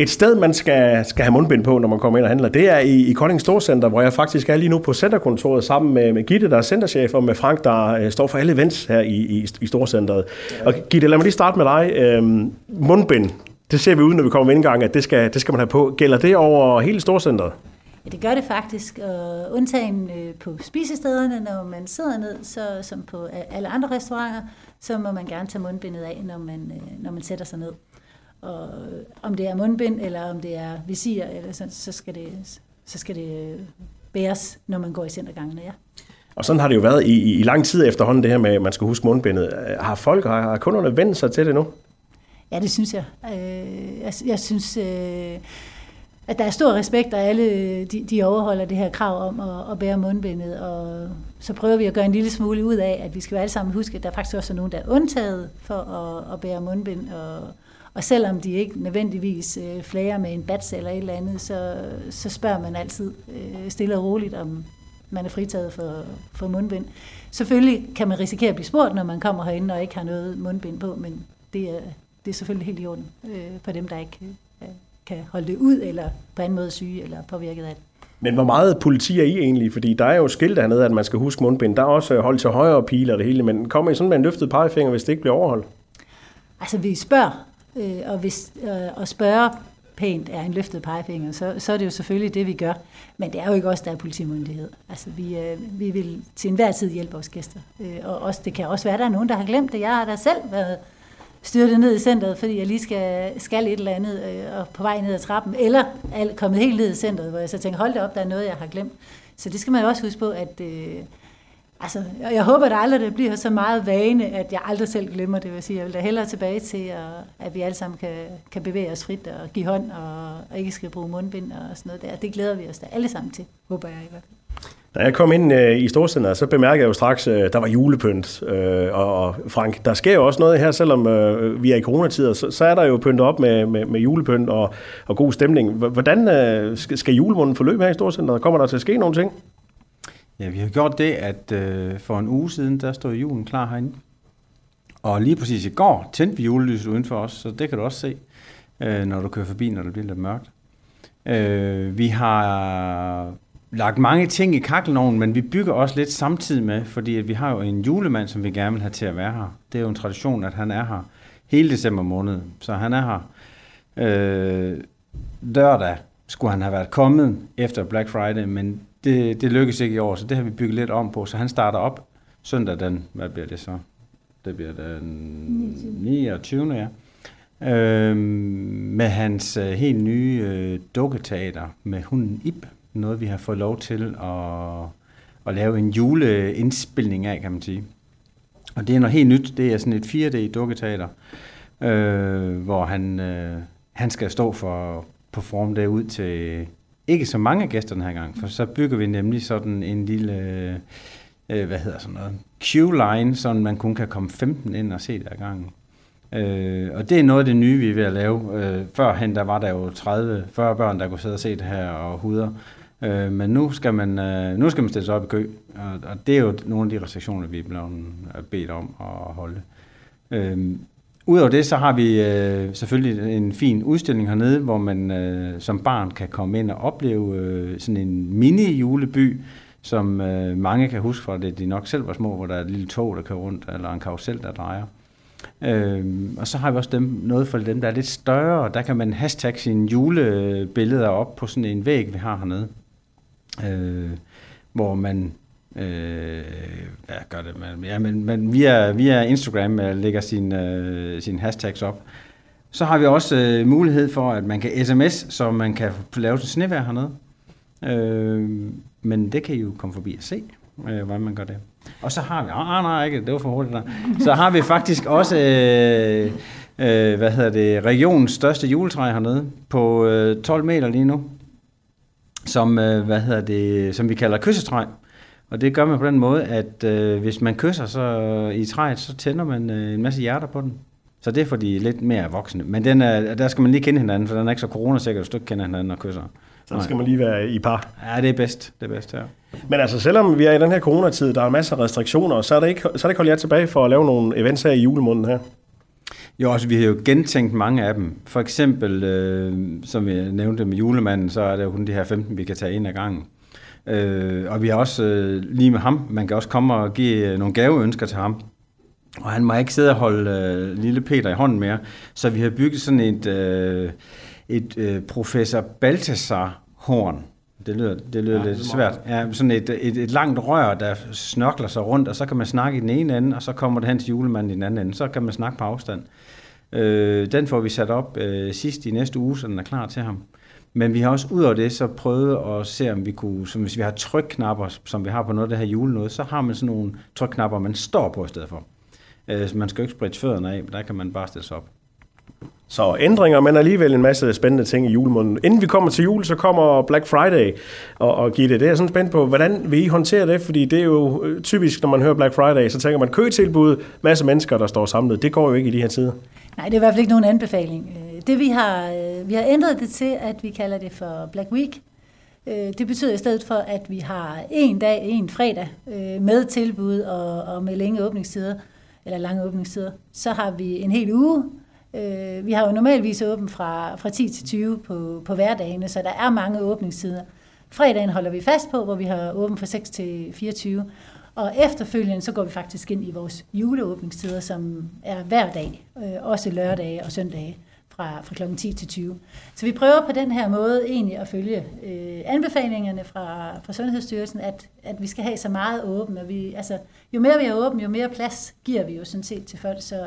Et sted, man skal, skal have mundbind på, når man kommer ind og handler, det er i, i Kolding Storcenter, hvor jeg faktisk er lige nu på centerkontoret sammen med, med Gitte, der er centerchef, og med Frank, der øh, står for alle events her i, i, i Storcenteret. Og Gitte, lad mig lige starte med dig. Øhm, mundbind, det ser vi ud, når vi kommer med indgang, at det skal, det skal man have på. Gælder det over hele Storcenteret? Ja, det gør det faktisk. Og undtagen øh, på spisestederne, når man sidder ned, så, som på alle andre restauranter, så må man gerne tage mundbindet af, når man, øh, når man sætter sig ned. Og om det er mundbind, eller om det er visir, eller så, så, skal det, så skal det øh, bæres, når man går i centergangene, ja. Og sådan har det jo været i, i lang tid efterhånden, det her med, at man skal huske mundbindet. Har folk, har, har kunderne vendt sig til det nu? Ja, det synes jeg. Øh, jeg, jeg synes, øh, at der er stor respekt, og alle de, de overholder det her krav om at, at bære mundbindet. Og så prøver vi at gøre en lille smule ud af, at vi skal alle sammen huske, at der faktisk også er nogen, der er undtaget for at, at bære mundbind. Og, og selvom de ikke nødvendigvis øh, flager med en bats eller et eller andet, så, så spørger man altid øh, stille og roligt, om man er fritaget for, for mundbind. Selvfølgelig kan man risikere at blive spurgt, når man kommer herinde og ikke har noget mundbind på, men det er, det er selvfølgelig helt i orden øh, for dem, der ikke øh, kan holde det ud, eller på anden måde syge eller påvirket af det. Men hvor meget politi er I egentlig? Fordi der er jo skilt hernede, at man skal huske mundbind. Der er også hold til højre piler og det hele, men kommer I sådan med en løftet pegefinger, hvis det ikke bliver overholdt? Altså, vi spørger, øh, og hvis øh, og spørge pænt er en løftet pegefinger, så, så er det jo selvfølgelig det, vi gør. Men det er jo ikke os, der er politimyndighed. Altså, vi, øh, vi vil til enhver tid hjælpe vores gæster. Øh, og også, det kan også være, at der er nogen, der har glemt det. Jeg har da selv været styrtet ned i centret, fordi jeg lige skal, skal et eller andet øh, og på vej ned ad trappen, eller er kommet helt ned i centret, hvor jeg så tænker, hold det op, der er noget, jeg har glemt. Så det skal man også huske på, at øh, altså, jeg håber, at aldrig det bliver så meget vane, at jeg aldrig selv glemmer det. Vil sige. Jeg vil da hellere tilbage til, at, at vi alle sammen kan, kan bevæge os frit og give hånd, og, og ikke skal bruge mundbind og sådan noget der. Det glæder vi os da alle sammen til, håber jeg i hvert fald. Da jeg kom ind øh, i Storcenteret, så bemærkede jeg jo straks, øh, der var julepynt. Øh, og, og Frank, der sker jo også noget her, selvom øh, vi er i coronatider, så, så er der jo pyntet op med, med, med julepynt og, og god stemning. Hvordan øh, skal, skal julemunden forløbe her i Storcenteret? Kommer der til at ske nogle ting? Ja, vi har gjort det, at øh, for en uge siden, der stod julen klar herinde. Og lige præcis i går tændte vi julelyset uden for os, så det kan du også se, øh, når du kører forbi, når det bliver lidt mørkt. Øh, vi har lagt mange ting i kakkelovnen, men vi bygger også lidt samtidig med, fordi at vi har jo en julemand, som vi gerne vil have til at være her. Det er jo en tradition, at han er her hele december måned, så han er her. Øh, lørdag skulle han have været kommet efter Black Friday, men det, det lykkedes ikke i år, så det har vi bygget lidt om på. Så han starter op søndag den, hvad bliver det så? Det bliver den 29. ja. Øh, med hans øh, helt nye øh, dukketeater med hunden Ib noget, vi har fået lov til at, at lave en juleindspilning af, kan man sige. Og det er noget helt nyt. Det er sådan et 4D-dukketeater, øh, hvor han, øh, han skal stå for performe det ud til ikke så mange gæster den her gang, for så bygger vi nemlig sådan en lille, øh, hvad hedder sådan noget, queue-line, så man kun kan komme 15 ind og se det gangen. Øh, og det er noget af det nye, vi er ved at lave. Øh, førhen der var der jo 30-40 børn, der kunne sidde og se det her og huder. Øh, men nu skal, man, øh, nu skal man stille sig op i kø, og, og det er jo nogle af de restriktioner, vi er blevet bedt om at holde. Øh, Udover det, så har vi øh, selvfølgelig en fin udstilling hernede, hvor man øh, som barn kan komme ind og opleve øh, sådan en mini-juleby, som øh, mange kan huske fra det, de nok selv var små, hvor der er et lille tog, der kører rundt, eller en karusel, der drejer. Øh, og så har vi også dem, noget for dem, der er lidt større. Der kan man hashtag sine julebilleder op på sådan en væg, vi har hernede øh, hvor man øh, hvad gør det? Man, ja, men, men via, via Instagram øh, lægger sin, øh, sin hashtags op. Så har vi også øh, mulighed for, at man kan sms, så man kan lave sådan snevær hernede. Øh, men det kan I jo komme forbi og se, øh, hvordan man gør det. Og så har vi, ah, ah nej, ikke, det var for hurtigt der. Så har vi faktisk også, øh, øh, hvad hedder det, regionens største juletræ hernede, på øh, 12 meter lige nu som, øh, hvad hedder det, som vi kalder kyssetræ. Og det gør man på den måde, at øh, hvis man kysser så i træet, så tænder man øh, en masse hjerter på den. Så det er for de lidt mere voksne. Men den er, der skal man lige kende hinanden, for den er ikke så coronasikker, hvis du ikke kender hinanden og kysser. Så skal man lige være i par. Ja, det er bedst. Det er bedst, ja. Men altså, selvom vi er i den her coronatid, der er masser af restriktioner, så er, det ikke, så er det ikke holdt jer tilbage for at lave nogle events her i julemåneden her? Jo, altså vi har jo gentænkt mange af dem. For eksempel, øh, som jeg nævnte med julemanden, så er det jo kun de her 15, vi kan tage ind ad gangen. Øh, og vi har også øh, lige med ham, man kan også komme og give øh, nogle gaveønsker til ham. Og han må ikke sidde og holde øh, lille Peter i hånden mere. Så vi har bygget sådan et, øh, et øh, professor Balthasar-horn. Det lyder, det lyder ja, lidt svært. Ja, sådan et, et, et langt rør, der snørkler sig rundt, og så kan man snakke i den ene ende, og så kommer det hen til julemanden i den anden ende. Så kan man snakke på afstand. Øh, den får vi sat op øh, sidst i næste uge, så den er klar til ham. Men vi har også ud af det så prøvet at se, om vi kunne, som hvis vi har trykknapper, som vi har på noget af det her julenåde, så har man sådan nogle trykknapper, man står på i stedet for. Øh, man skal jo ikke spritte fødderne af, men der kan man bare stille sig op. Så ændringer, men alligevel en masse spændende ting i julemåneden. Inden vi kommer til jul, så kommer Black Friday og, og give det. Det er jeg sådan spændt på, hvordan vil I håndtere det? Fordi det er jo øh, typisk, når man hører Black Friday, så tænker man køtilbud, masse mennesker, der står samlet. Det går jo ikke i de her tider. Nej, det er i hvert fald ikke nogen anbefaling. Det vi har, øh, vi har ændret det til, at vi kalder det for Black Week. Øh, det betyder i stedet for, at vi har en dag, en fredag øh, med tilbud og, og med længe åbningstider, eller lange åbningstider. Så har vi en hel uge, vi har jo normalvis åbent fra, fra 10 til 20 på, på hverdagene, så der er mange åbningstider. Fredagen holder vi fast på, hvor vi har åbent fra 6 til 24. Og efterfølgende så går vi faktisk ind i vores juleåbningstider, som er hver dag, øh, også lørdage og søndage fra, fra kl. 10 til 20. Så vi prøver på den her måde egentlig at følge øh, anbefalingerne fra, fra Sundhedsstyrelsen, at, at vi skal have så meget åben. Og vi, altså, jo mere vi er åben, jo mere plads giver vi jo sådan set til folk. Så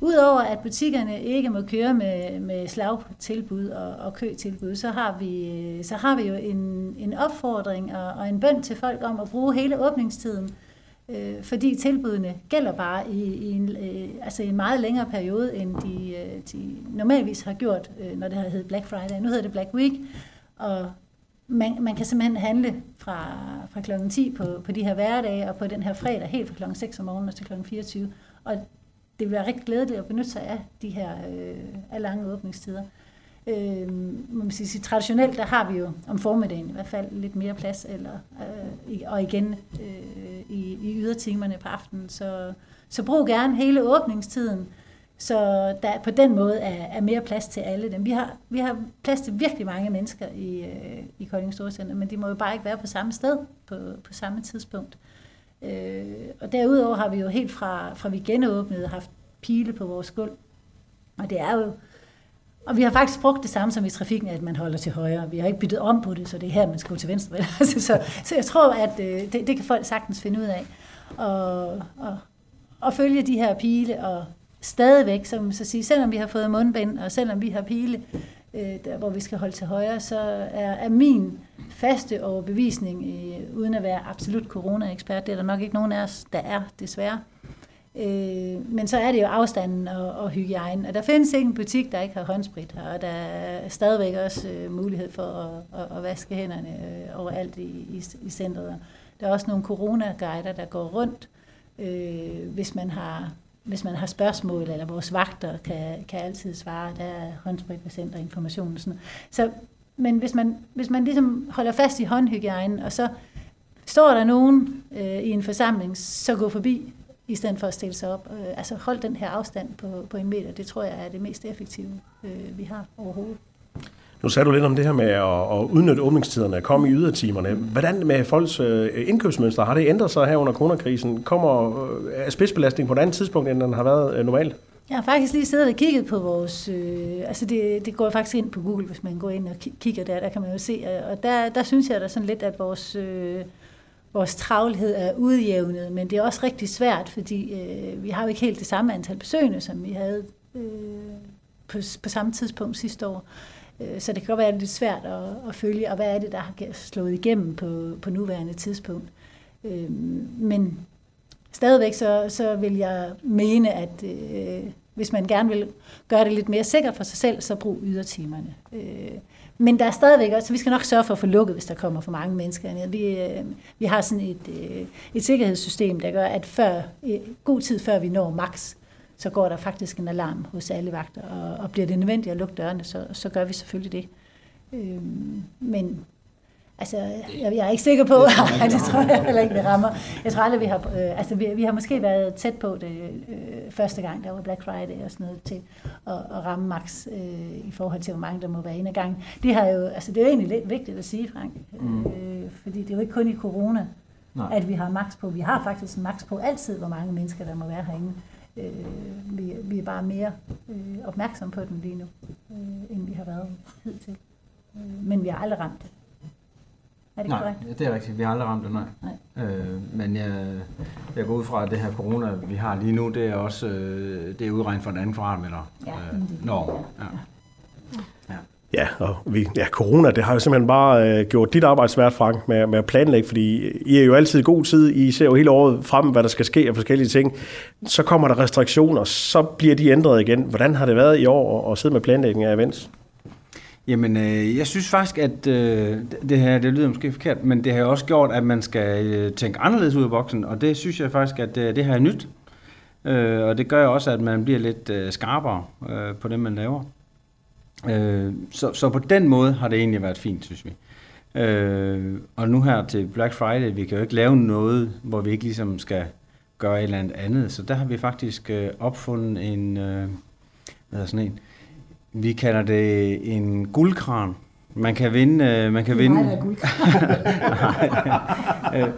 Udover at butikkerne ikke må køre med, med slagtilbud og, og køtilbud, så har vi, så har vi jo en, en opfordring og, og en bønd til folk om at bruge hele åbningstiden, øh, fordi tilbudene gælder bare i, i en, øh, altså en meget længere periode, end de, øh, de normalvis har gjort, øh, når det har heddet Black Friday. Nu hedder det Black Week, og man, man kan simpelthen handle fra, fra kl. 10 på, på de her hverdage, og på den her fredag helt fra kl. 6 om morgenen til kl. 24. Og det vil være rigtig glædeligt at benytte sig af de her øh, af lange åbningstider. Øh, må man sige, traditionelt der har vi jo om formiddagen i hvert fald lidt mere plads, eller, øh, og igen øh, i, i ydertimerne på aftenen. Så, så brug gerne hele åbningstiden, så der på den måde er, er mere plads til alle dem. Vi har, vi har plads til virkelig mange mennesker i, øh, i Kolding Storcenter, men de må jo bare ikke være på samme sted på, på samme tidspunkt. Øh, og derudover har vi jo helt fra, fra vi genåbnede haft pile på vores gulv. Og det er jo og vi har faktisk brugt det samme som i trafikken, at man holder til højre. Vi har ikke byttet om på det, så det er her, man skal gå til venstre. så, altså, så, så jeg tror, at øh, det, det kan folk sagtens finde ud af. Og, og, og følge de her pile, og stadigvæk, som så sige, selvom vi har fået mundbind, og selvom vi har pile, øh, der, hvor vi skal holde til højre, så er, er min faste overbevisning, øh, uden at være absolut corona-ekspert, det er der nok ikke nogen af os, der er, desværre, Øh, men så er det jo afstanden og, og hygiejne. Og der findes ikke en butik, der ikke har håndsprit her, og der er stadigvæk også øh, mulighed for at, at, at vaske hænderne øh, overalt i, i, i centret. Der er også nogle coronaguider, der går rundt, øh, hvis man har hvis man har spørgsmål, eller vores vagter kan, kan altid svare, der er håndsprit ved center information og sådan Så, men hvis man, hvis man ligesom holder fast i håndhygiejnen, og så står der nogen øh, i en forsamling, så gå forbi, i stedet for at stille sig op. Øh, altså hold den her afstand på, på en meter, det tror jeg er det mest effektive, øh, vi har overhovedet. Nu sagde du lidt om det her med at, at udnytte åbningstiderne, komme i ydertimerne. Hvordan med folks øh, indkøbsmønster? Har det ændret sig her under coronakrisen? Kommer øh, spidsbelastning på et andet tidspunkt, end den har været øh, normalt? Jeg har faktisk lige siddet og kigget på vores... Øh, altså det, det går faktisk ind på Google, hvis man går ind og kigger der. Der kan man jo se, og der, der synes jeg da sådan lidt, at vores... Øh, vores travlhed er udjævnet, men det er også rigtig svært, fordi øh, vi har jo ikke helt det samme antal besøgende, som vi havde øh, på, på samme tidspunkt sidste år. Øh, så det kan godt være lidt svært at, at følge, og hvad er det, der har slået igennem på, på nuværende tidspunkt. Øh, men stadigvæk så, så vil jeg mene, at øh, hvis man gerne vil gøre det lidt mere sikkert for sig selv, så brug ydertimerne. Øh, men der er stadigvæk også, så vi skal nok sørge for at få lukket, hvis der kommer for mange mennesker ned. Vi, øh, vi har sådan et, øh, et sikkerhedssystem, der gør, at før, øh, god tid før vi når max, så går der faktisk en alarm hos alle vagter, og, og bliver det nødvendigt at lukke dørene, så, så gør vi selvfølgelig det. Øh, men Altså, jeg, jeg er ikke sikker på, at det tror jeg heller ikke, det rammer. Jeg tror aldrig, vi har, øh, altså, vi, vi har måske været tæt på det øh, første gang, der var Black Friday og sådan noget, til at, at ramme max øh, i forhold til, hvor mange der må være inde ad gang. Det, har jo, altså, det er jo egentlig lidt vigtigt at sige, Frank, mm. øh, fordi det er jo ikke kun i corona, Nej. at vi har max på. Vi har faktisk max på altid, hvor mange mennesker, der må være herinde. Øh, vi, vi er bare mere øh, opmærksom på den lige nu, øh, end vi har været hidtil. Øh, men vi har aldrig ramt det. Er det nej, korrekt? det er rigtigt. Vi har aldrig ramt det, nej. nej. Øh, men jeg, jeg går ud fra, at det her corona, vi har lige nu, det er også øh, det er udregnet for en anden kvadratmeter. Ja, øh, Nå, ja. ja. Ja, og vi, ja, corona, det har jo simpelthen bare øh, gjort dit arbejde svært, Frank, med, med at planlægge, fordi I er jo altid god tid, I ser jo hele året frem, hvad der skal ske af forskellige ting. Så kommer der restriktioner, så bliver de ændret igen. Hvordan har det været i år at, at sidde med planlægning af events? Jamen, øh, jeg synes faktisk, at øh, det her, det lyder måske forkert, men det har også gjort, at man skal øh, tænke anderledes ud af boksen, og det synes jeg faktisk, at øh, det her er nyt. Øh, og det gør også, at man bliver lidt øh, skarpere øh, på det, man laver. Øh, så, så på den måde har det egentlig været fint, synes vi. Øh, og nu her til Black Friday, vi kan jo ikke lave noget, hvor vi ikke ligesom skal gøre et eller andet andet. Så der har vi faktisk øh, opfundet en, øh, hvad er sådan en, vi kalder det en guldkran. Man kan vinde... Øh, man kan det er vinde.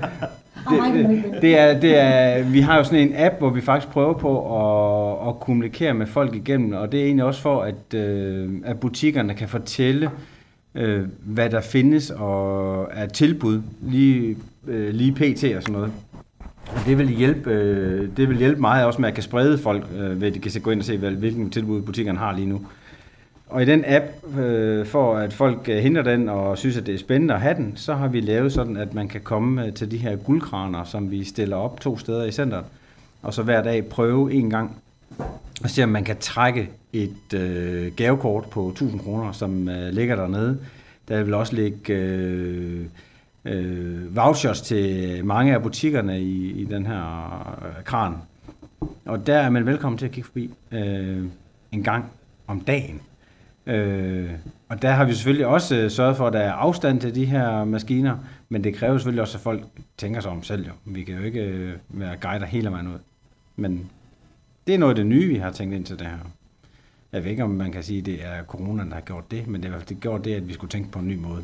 Mig, der er det, det, er, det er, vi har jo sådan en app, hvor vi faktisk prøver på at, at kommunikere med folk igennem, og det er egentlig også for, at, øh, at butikkerne kan fortælle, øh, hvad der findes og er tilbud lige, øh, lige pt. og sådan noget. Og det vil hjælpe, øh, det vil hjælpe meget også med at kan sprede folk, øh, ved at de kan gå ind og se, hvilken tilbud butikkerne har lige nu. Og i den app, øh, for at folk øh, henter den og synes, at det er spændende at have den, så har vi lavet sådan, at man kan komme øh, til de her guldkraner, som vi stiller op to steder i centret, og så hver dag prøve en gang og se, om man kan trække et øh, gavekort på 1000 kroner, som øh, ligger dernede. Der vil også ligge øh, øh, vouchers til mange af butikkerne i, i den her øh, kran. Og der er man velkommen til at kigge forbi øh, en gang om dagen. Øh, og der har vi selvfølgelig også øh, sørget for, at der er afstand til de her maskiner, men det kræver selvfølgelig også, at folk tænker sig om selv. Jo. Vi kan jo ikke øh, være guider hele vejen ud. Men det er noget af det nye, vi har tænkt ind til det her. Jeg ved ikke, om man kan sige, at det er corona, der har gjort det, men det har gjort det, at vi skulle tænke på en ny måde.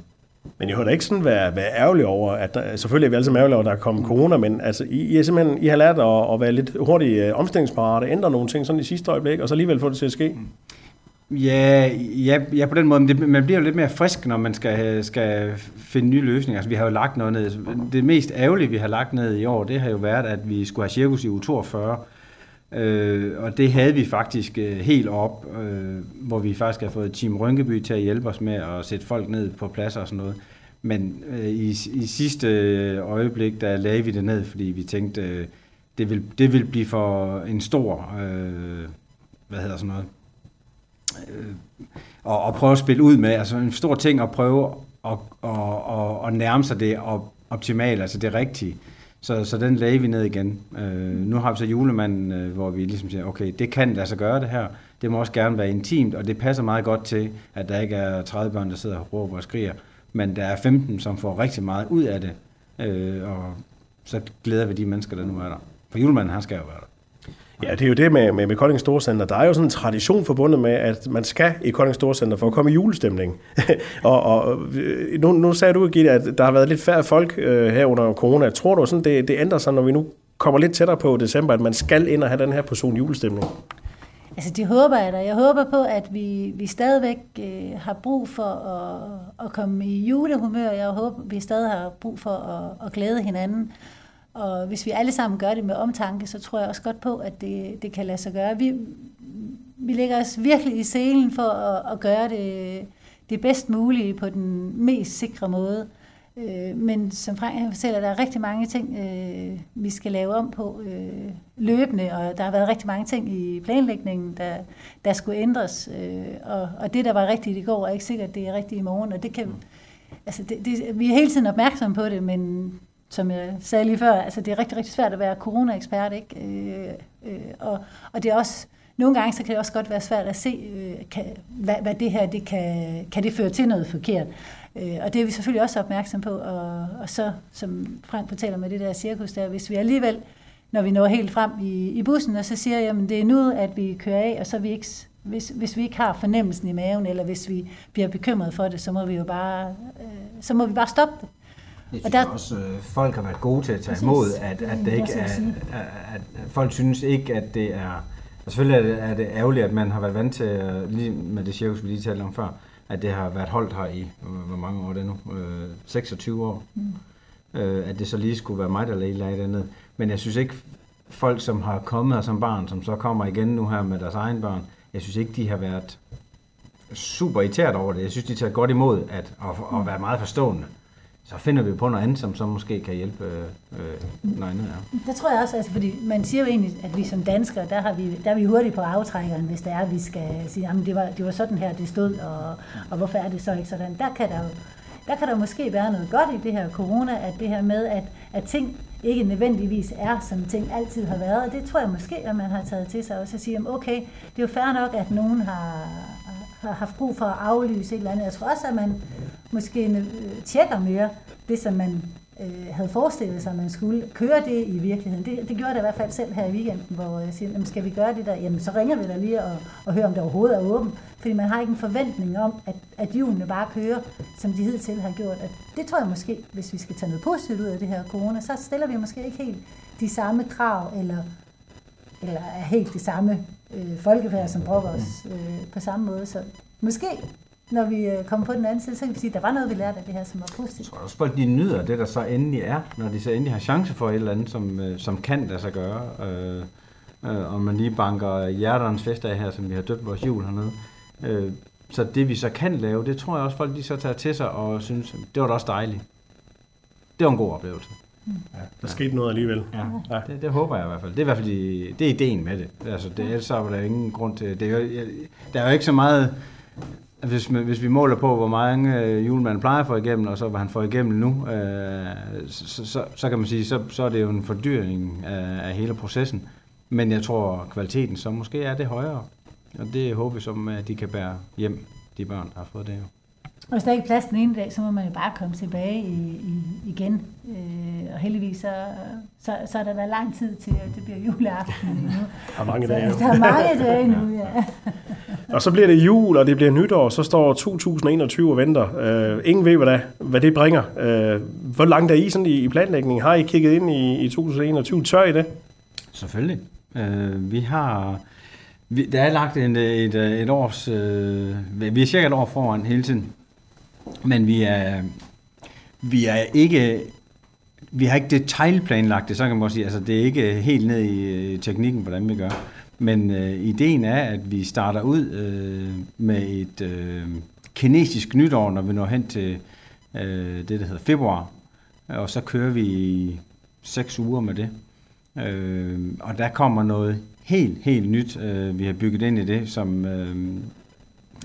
Men jeg har da ikke sådan være, være ærgerlig over, at der, selvfølgelig er vi alle sammen ærgerlige over, at der er kommet corona, men altså, I, I, er simpelthen, I har lært at, at være lidt hurtigt øh, omstillingsparate, ændre nogle ting sådan i sidste øjeblik, og så alligevel få det til at ske. Ja, ja, ja, på den måde. Men det, man bliver jo lidt mere frisk, når man skal, skal finde nye løsninger. Altså, vi har jo lagt noget ned. Det mest ærgerlige, vi har lagt ned i år, det har jo været, at vi skulle have cirkus i u 42. Øh, og det havde vi faktisk øh, helt op, øh, hvor vi faktisk har fået Team Rynkeby til at hjælpe os med at sætte folk ned på pladser og sådan noget. Men øh, i, i sidste øh, øjeblik, der lagde vi det ned, fordi vi tænkte, øh, det, vil, det vil blive for en stor, øh, hvad hedder sådan noget, øh, og, og prøve at spille ud med. Altså en stor ting at prøve at, at, at, at nærme sig det optimalt, altså det rigtige. Så, så den lagde vi ned igen. Øh, nu har vi så julemanden, øh, hvor vi ligesom siger, okay, det kan lade sig gøre det her. Det må også gerne være intimt, og det passer meget godt til, at der ikke er 30 børn, der sidder og råber og skriger, men der er 15, som får rigtig meget ud af det. Øh, og så glæder vi de mennesker, der nu er der. For julemanden, han skal jo være der. Ja, det er jo det med, med, med Kolding Storcenter. Der er jo sådan en tradition forbundet med, at man skal i Kolding Storcenter for at komme i julestemning. og, og øh, nu, nu sagde du, Gitte, at der har været lidt færre folk øh, her under corona. Tror du, sådan, det, det ændrer sig, når vi nu kommer lidt tættere på december, at man skal ind og have den her person julestemning? Altså det håber jeg da. Jeg håber på, at vi, vi stadigvæk øh, har brug for at, at komme i julehumør. Jeg håber, vi stadig har brug for at, at glæde hinanden. Og hvis vi alle sammen gør det med omtanke, så tror jeg også godt på, at det, det kan lade sig gøre. Vi, vi lægger os virkelig i selen for at, at gøre det, det bedst mulige på den mest sikre måde. Øh, men som Frank fortæller, der er rigtig mange ting, øh, vi skal lave om på øh, løbende, og der har været rigtig mange ting i planlægningen, der, der skulle ændres. Og, og det, der var rigtigt i går, er ikke sikkert, det er rigtigt i morgen, og det kan... Altså det, det, vi er hele tiden opmærksomme på det, men som jeg sagde lige før, altså det er rigtig, rigtig svært at være corona-ekspert, ikke? Øh, øh, og, og det er også, nogle gange så kan det også godt være svært at se, øh, kan, hvad, hvad det her, det kan, kan det føre til noget forkert. Øh, og det er vi selvfølgelig også opmærksom på. Og, og så, som Frank fortæller med det der cirkus der, hvis vi alligevel, når vi når helt frem i, i bussen, og så siger, jamen det er nu, at vi kører af, og så vi ikke, hvis, hvis vi ikke har fornemmelsen i maven, eller hvis vi bliver bekymret for det, så må vi jo bare, øh, så må vi bare stoppe det. Jeg synes og der, også, øh, folk har været gode til at tage præcis, imod, at, at, det ikke er, at, at folk synes ikke, at det er... Og selvfølgelig er det, er det ærgerligt, at man har været vant til, lige med det cirkus, vi lige talte om før, at det har været holdt her i, hvor mange år det er nu? Øh, 26 år. Mm. Øh, at det så lige skulle være mig, der lagde det ned. Men jeg synes ikke, folk, som har kommet her som barn, som så kommer igen nu her med deres egen børn, jeg synes ikke, de har været super irriteret over det. Jeg synes, de tager godt imod at, at, at være meget forstående så finder vi på noget andet, som så måske kan hjælpe øh, øh noget andet. Ja. Det tror jeg også, altså, fordi man siger jo egentlig, at vi som danskere, der, har vi, der er vi hurtigt på aftrækkeren, hvis det er, at vi skal sige, at det var, det var sådan her, det stod, og, og hvorfor er det så ikke sådan. Der kan der jo der kan der måske være noget godt i det her corona, at det her med, at, at ting ikke nødvendigvis er, som ting altid har været. Og det tror jeg måske, at man har taget til sig også at sige, okay, det er jo fair nok, at nogen har, har haft brug for at aflyse et eller andet. Jeg tror også, at man måske øh, tjekker mere det, som man øh, havde forestillet sig, at man skulle køre det i virkeligheden. Det, det gjorde det i hvert fald selv her i weekenden, hvor jeg siger, jamen, skal vi gøre det der? Jamen, så ringer vi da lige og, og hører, om det overhovedet er åbent. Fordi man har ikke en forventning om, at, at hjulene bare kører, som de hidtil har gjort. At det tror jeg måske, hvis vi skal tage noget positivt ud af det her corona, så stiller vi måske ikke helt de samme krav, eller, eller er helt det samme øh, folkefærd, som brokker os øh, på samme måde. Så måske når vi øh, kommer på den anden side, så kan vi sige, at der var noget, vi lærte af det her, som var positivt. Jeg tror også, folk de nyder det, der så endelig er, når de så endelig har chance for et eller andet, som, øh, som kan lade sig gøre. Øh, øh, og man lige banker hjerternes fest af her, som vi har døbt vores jul hernede. Øh, så det vi så kan lave, det tror jeg også, folk de så tager til sig og synes, det var da også dejligt. Det var en god oplevelse. Ja, der skete noget alligevel. Ja, ja. Det, det håber jeg i hvert fald. Det er i hvert fald det er ideen med det. Altså, det, ellers er der ingen grund til... Det er jo, der er jo ikke så meget hvis, hvis vi måler på, hvor mange øh, julemanden plejer at få igennem, og så hvad han får igennem nu, øh, så, så, så kan man sige, så, så er det jo en fordyring af, af hele processen. Men jeg tror, kvaliteten så måske er det højere. Og det håber vi som, at de kan bære hjem, de børn, der har fået det jo. Og hvis der ikke er plads den ene dag, så må man jo bare komme tilbage i, i, igen. Øh, og heldigvis så, så, så er der været lang tid til, at det bliver juleaften nu. Der er mange dage. Så, der er mange dage nu, ja. og så bliver det jul, og det bliver nytår, så står 2021 og venter. Øh, ingen ved, hvad det, hvad det bringer. Øh, hvor langt er I sådan i, i planlægningen? Har I kigget ind i, i 2021? Tør I det? Selvfølgelig. Øh, vi har... Vi, der er lagt en, et, et års... Øh, vi er cirka et år foran hele tiden. Men vi er, vi er ikke vi har ikke detaljplanlagt det, så kan man sige. Altså, det er ikke helt ned i øh, teknikken, hvordan vi gør. Men øh, ideen er, at vi starter ud øh, med et øh, kinesisk nytår, når vi når hen til øh, det, der hedder februar. Og så kører vi seks uger med det. Øh, og der kommer noget helt, helt nyt, øh, vi har bygget ind i det, som... Øh,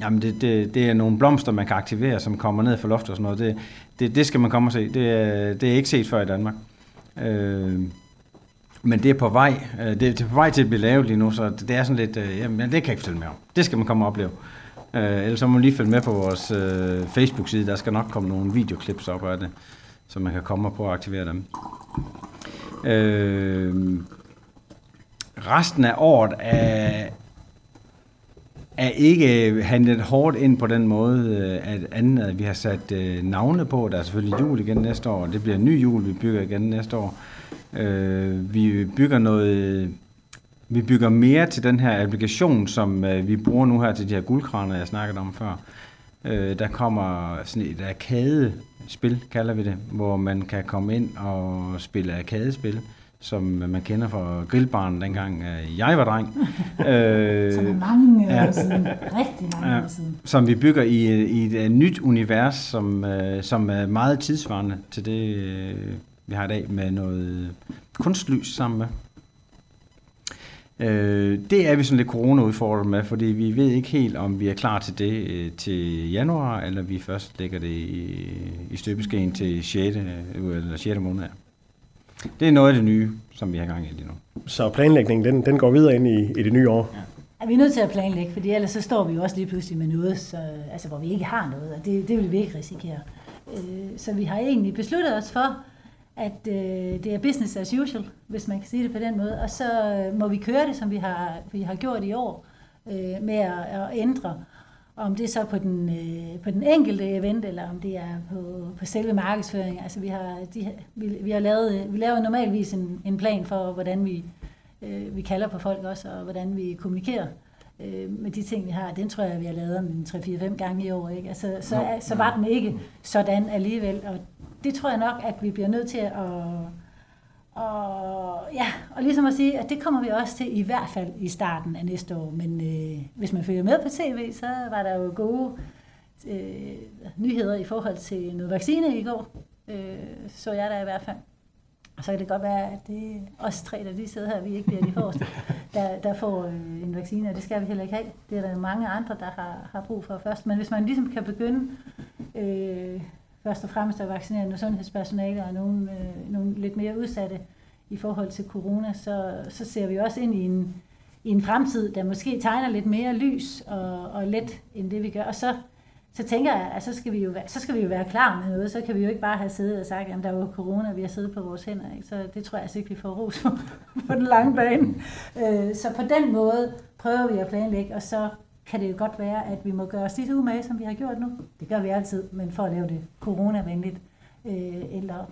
Jamen, det, det, det er nogle blomster, man kan aktivere, som kommer ned fra loftet og sådan noget. Det, det, det skal man komme og se. Det, er, det er ikke set før i Danmark. Øh, men det er på vej. Øh, det, det er på vej til at blive lavet lige nu, så det er sådan lidt... Øh, jamen, det kan jeg ikke fortælle mere om. Det skal man komme og opleve. Øh, ellers så må man lige følge med på vores øh, Facebook-side. Der skal nok komme nogle videoklips op af det, så man kan komme og prøve at aktivere dem. Øh, resten af året er, er ikke øh, handlet hårdt ind på den måde, øh, at andet, at vi har sat øh, navne på. Der er selvfølgelig jul igen næste år, og det bliver en ny jul, vi bygger igen næste år. Øh, vi bygger noget... Vi bygger mere til den her applikation, som øh, vi bruger nu her til de her guldkraner, jeg snakkede om før. Øh, der kommer sådan et arcade-spil, kalder vi det, hvor man kan komme ind og spille arcade-spil som man kender fra grillbaren dengang øh, jeg var dreng. øh, som er mange ja, år siden. Rigtig mange ja, år siden. Som vi bygger i, i et, et nyt univers, som, øh, som er meget tidsvarende til det, øh, vi har i dag, med noget kunstlys sammen med. Øh, det er vi sådan lidt corona-udfordret med, fordi vi ved ikke helt, om vi er klar til det øh, til januar, eller vi først lægger det i, i støbeskeen til 6. Øh, eller 6. måned. Det er noget af det nye, som vi har gang i lige nu. Så planlægningen, den, den går videre ind i, i det nye år? Ja. Er vi er nødt til at planlægge, for ellers så står vi jo også lige pludselig med noget, så, altså, hvor vi ikke har noget, og det, det vil vi ikke risikere. Øh, så vi har egentlig besluttet os for, at øh, det er business as usual, hvis man kan sige det på den måde. Og så må vi køre det, som vi har, vi har gjort i år, øh, med at, at ændre. Om det er så på den, øh, på den enkelte event, eller om det er på, på selve markedsføringen. Altså vi har, de, vi, vi har lavet, vi laver normalvis en, en plan for, hvordan vi, øh, vi kalder på folk også, og hvordan vi kommunikerer øh, med de ting, vi har. Den tror jeg, vi har lavet en 3-4-5 gange i år. Ikke? Altså, så, så var den ikke sådan alligevel. Og det tror jeg nok, at vi bliver nødt til at... Og, ja, og ligesom at sige, at det kommer vi også til i hvert fald i starten af næste år. Men øh, hvis man følger med på tv, så var der jo gode øh, nyheder i forhold til noget vaccine i går. Øh, så jeg der i hvert fald. Og så kan det godt være, at det er os tre, der lige sidder her, vi ikke bliver de forreste, der, der får øh, en vaccine, og det skal vi heller ikke have. Det er der mange andre, der har, har brug for først. Men hvis man ligesom kan begynde øh, først og fremmest at vaccinere nogle sundhedspersonale og nogle, øh, nogle lidt mere udsatte i forhold til corona, så, så ser vi også ind i en, i en fremtid, der måske tegner lidt mere lys og, og let end det vi gør. Og så så tænker jeg, at så skal, vi jo være, så skal vi jo være klar med noget. Så kan vi jo ikke bare have siddet og sagt, at der var corona, vi har siddet på vores hænder. Ikke? Så det tror jeg altså ikke, vi får ros på den lange bane. Øh, så på den måde prøver vi at planlægge, og så kan det jo godt være, at vi må gøre os lidt umage, som vi har gjort nu. Det gør vi altid, men for at lave det coronavenligt, øh, eller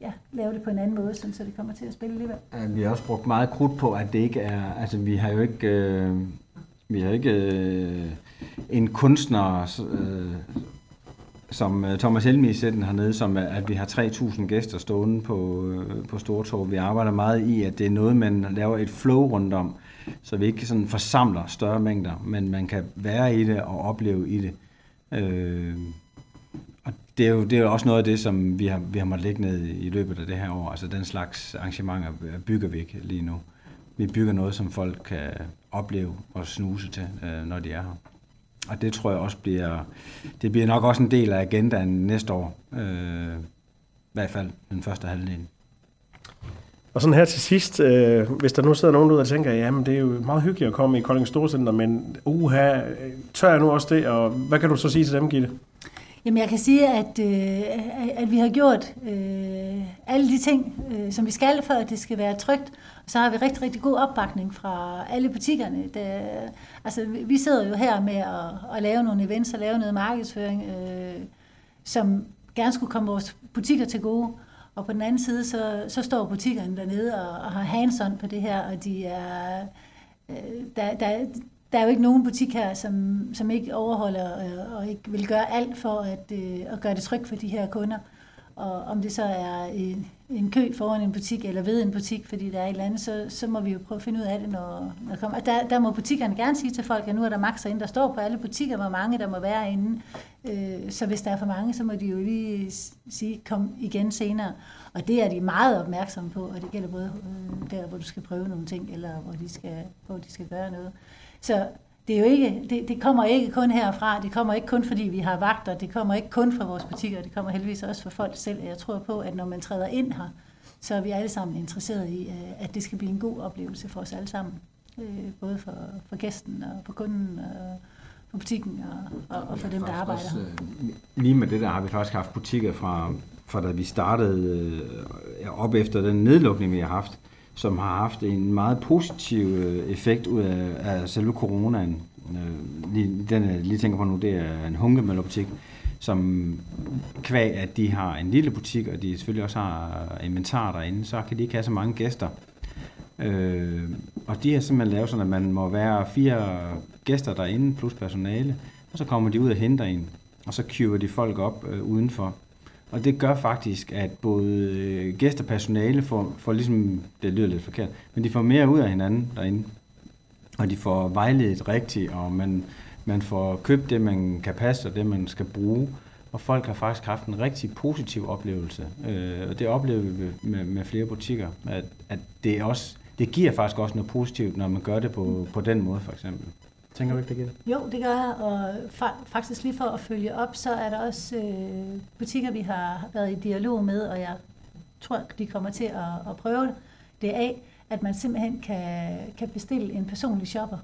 ja, lave det på en anden måde, sådan, så det kommer til at spille alligevel. Vi har også brugt meget krudt på, at det ikke er, altså vi har jo ikke, øh, vi har ikke øh, en kunstner, øh, som øh, Thomas Helmi sætten hernede, som at vi har 3.000 gæster stående på, øh, på Stortorv. Vi arbejder meget i, at det er noget, man laver et flow rundt om, så vi ikke sådan forsamler større mængder, men man kan være i det og opleve i det. Øh, og det er, jo, det er jo også noget af det, som vi har, vi har måttet lægge ned i løbet af det her år. Altså den slags arrangementer bygger vi ikke lige nu. Vi bygger noget, som folk kan opleve og snuse til, øh, når de er her. Og det tror jeg også bliver, det bliver nok også en del af agendaen næste år. Øh, I hvert fald den første halvdel. Og sådan her til sidst, øh, hvis der nu sidder nogen ud og tænker, jamen det er jo meget hyggeligt at komme i Kolding Storcenter, men uha, tør jeg nu også det, og hvad kan du så sige til dem, Gitte? Jamen jeg kan sige, at, øh, at vi har gjort øh, alle de ting, øh, som vi skal, for at det skal være trygt. Og så har vi rigtig, rigtig god opbakning fra alle butikkerne. Der, altså vi sidder jo her med at, at lave nogle events og lave noget markedsføring, øh, som gerne skulle komme vores butikker til gode. Og på den anden side, så, så står butikkerne dernede og, og har hands på det her, og de er, øh, der, der, der er jo ikke nogen butik her, som, som ikke overholder øh, og ikke vil gøre alt for at, øh, at gøre det trygt for de her kunder. Og om det så er en, en kø foran en butik eller ved en butik, fordi der er et eller andet, så, så må vi jo prøve at finde ud af det, når, når det kommer. Der, der må butikkerne gerne sige til folk, at nu er der maks inde. Der står på alle butikker, hvor mange der må være inde. Øh, så hvis der er for mange, så må de jo lige sige, kom igen senere. Og det er de meget opmærksomme på, og det gælder både øh, der, hvor du skal prøve nogle ting, eller hvor de skal, hvor de skal gøre noget. Så det, er jo ikke, det, det kommer ikke kun herfra, det kommer ikke kun fordi vi har vagter, det kommer ikke kun fra vores butikker, det kommer heldigvis også fra folk selv. Jeg tror på, at når man træder ind her, så er vi alle sammen interesserede i, øh, at det skal blive en god oplevelse for os alle sammen. Øh, både for, for gæsten og for kunden og for butikken og, og, og for dem, der arbejder også. Øh, lige med det der har vi faktisk haft butikker fra, fra da vi startede op efter den nedlukning, vi har haft som har haft en meget positiv øh, effekt ud af, af selve coronaen. Øh, lige, den jeg lige tænker på nu, det er en hunkemøllerbutik, som kvæg, at de har en lille butik, og de selvfølgelig også har inventar derinde, så kan de ikke have så mange gæster. Øh, og de har simpelthen lavet sådan, at man må være fire gæster derinde, plus personale, og så kommer de ud og henter en, og så køber de folk op øh, udenfor. Og det gør faktisk, at både øh, gæster og personale får, får ligesom, det lyder lidt forkert, men de får mere ud af hinanden derinde. Og de får vejledet rigtigt, og man, man får købt det, man kan passe, og det, man skal bruge. Og folk har faktisk haft en rigtig positiv oplevelse. Øh, og det oplever vi med, med flere butikker, at, at det, også, det giver faktisk også noget positivt, når man gør det på, på den måde, for eksempel. Tænker du ikke, det giver Jo, det gør jeg, og fa- faktisk lige for at følge op, så er der også øh, butikker, vi har været i dialog med, og jeg tror, de kommer til at, at prøve det af, at man simpelthen kan, kan bestille en personlig shopper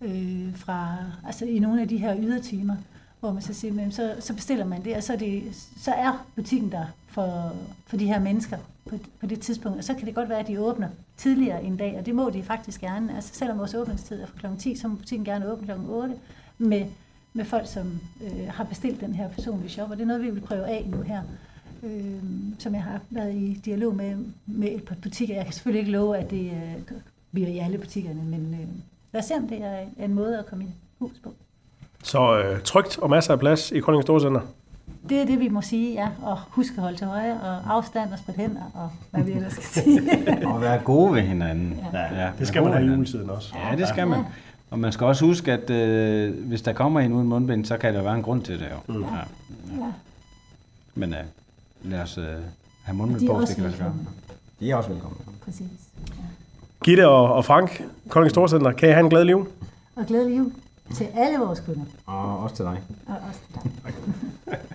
øh, fra, altså i nogle af de her ydertimer, hvor man så siger, men så, så bestiller man det, og så er, det, så er butikken der for, for de her mennesker på, på det tidspunkt. Og så kan det godt være, at de åbner tidligere en dag, og det må de faktisk gerne. Altså selvom vores åbningstid er fra kl. 10, så må butikken gerne åbne kl. 8 med, med folk, som øh, har bestilt den her personlige shop, og det er noget, vi vil prøve af nu her. Øh, som jeg har været i dialog med, med et par butikker. Jeg kan selvfølgelig ikke love, at det øh, bliver i alle butikkerne, men øh, lad os se, om det er en måde at komme i hus på. Så øh, trygt og masser af plads i Kolding Storcenter. Det er det, vi må sige, ja. Og husk at holde til højre, og afstand og spredt hænder, og hvad vi ellers skal sige. Og være gode ved hinanden. Ja, det skal man have i juletiden også. Ja, det skal man. Og man skal også huske, at øh, hvis der kommer en uden mundbind, så kan der være en grund til det jo. Mm. Ja. Ja. Men øh, lad os øh, have mundbind er på, hvis det kan lade sig gøre. De er også velkomne. Præcis. Ja. Gitte og, og Frank, Kolding Storcenter, kan I have en glædelig jul? Og glædelig jul til alle vores kunder. Og også til dig. Og også til dig.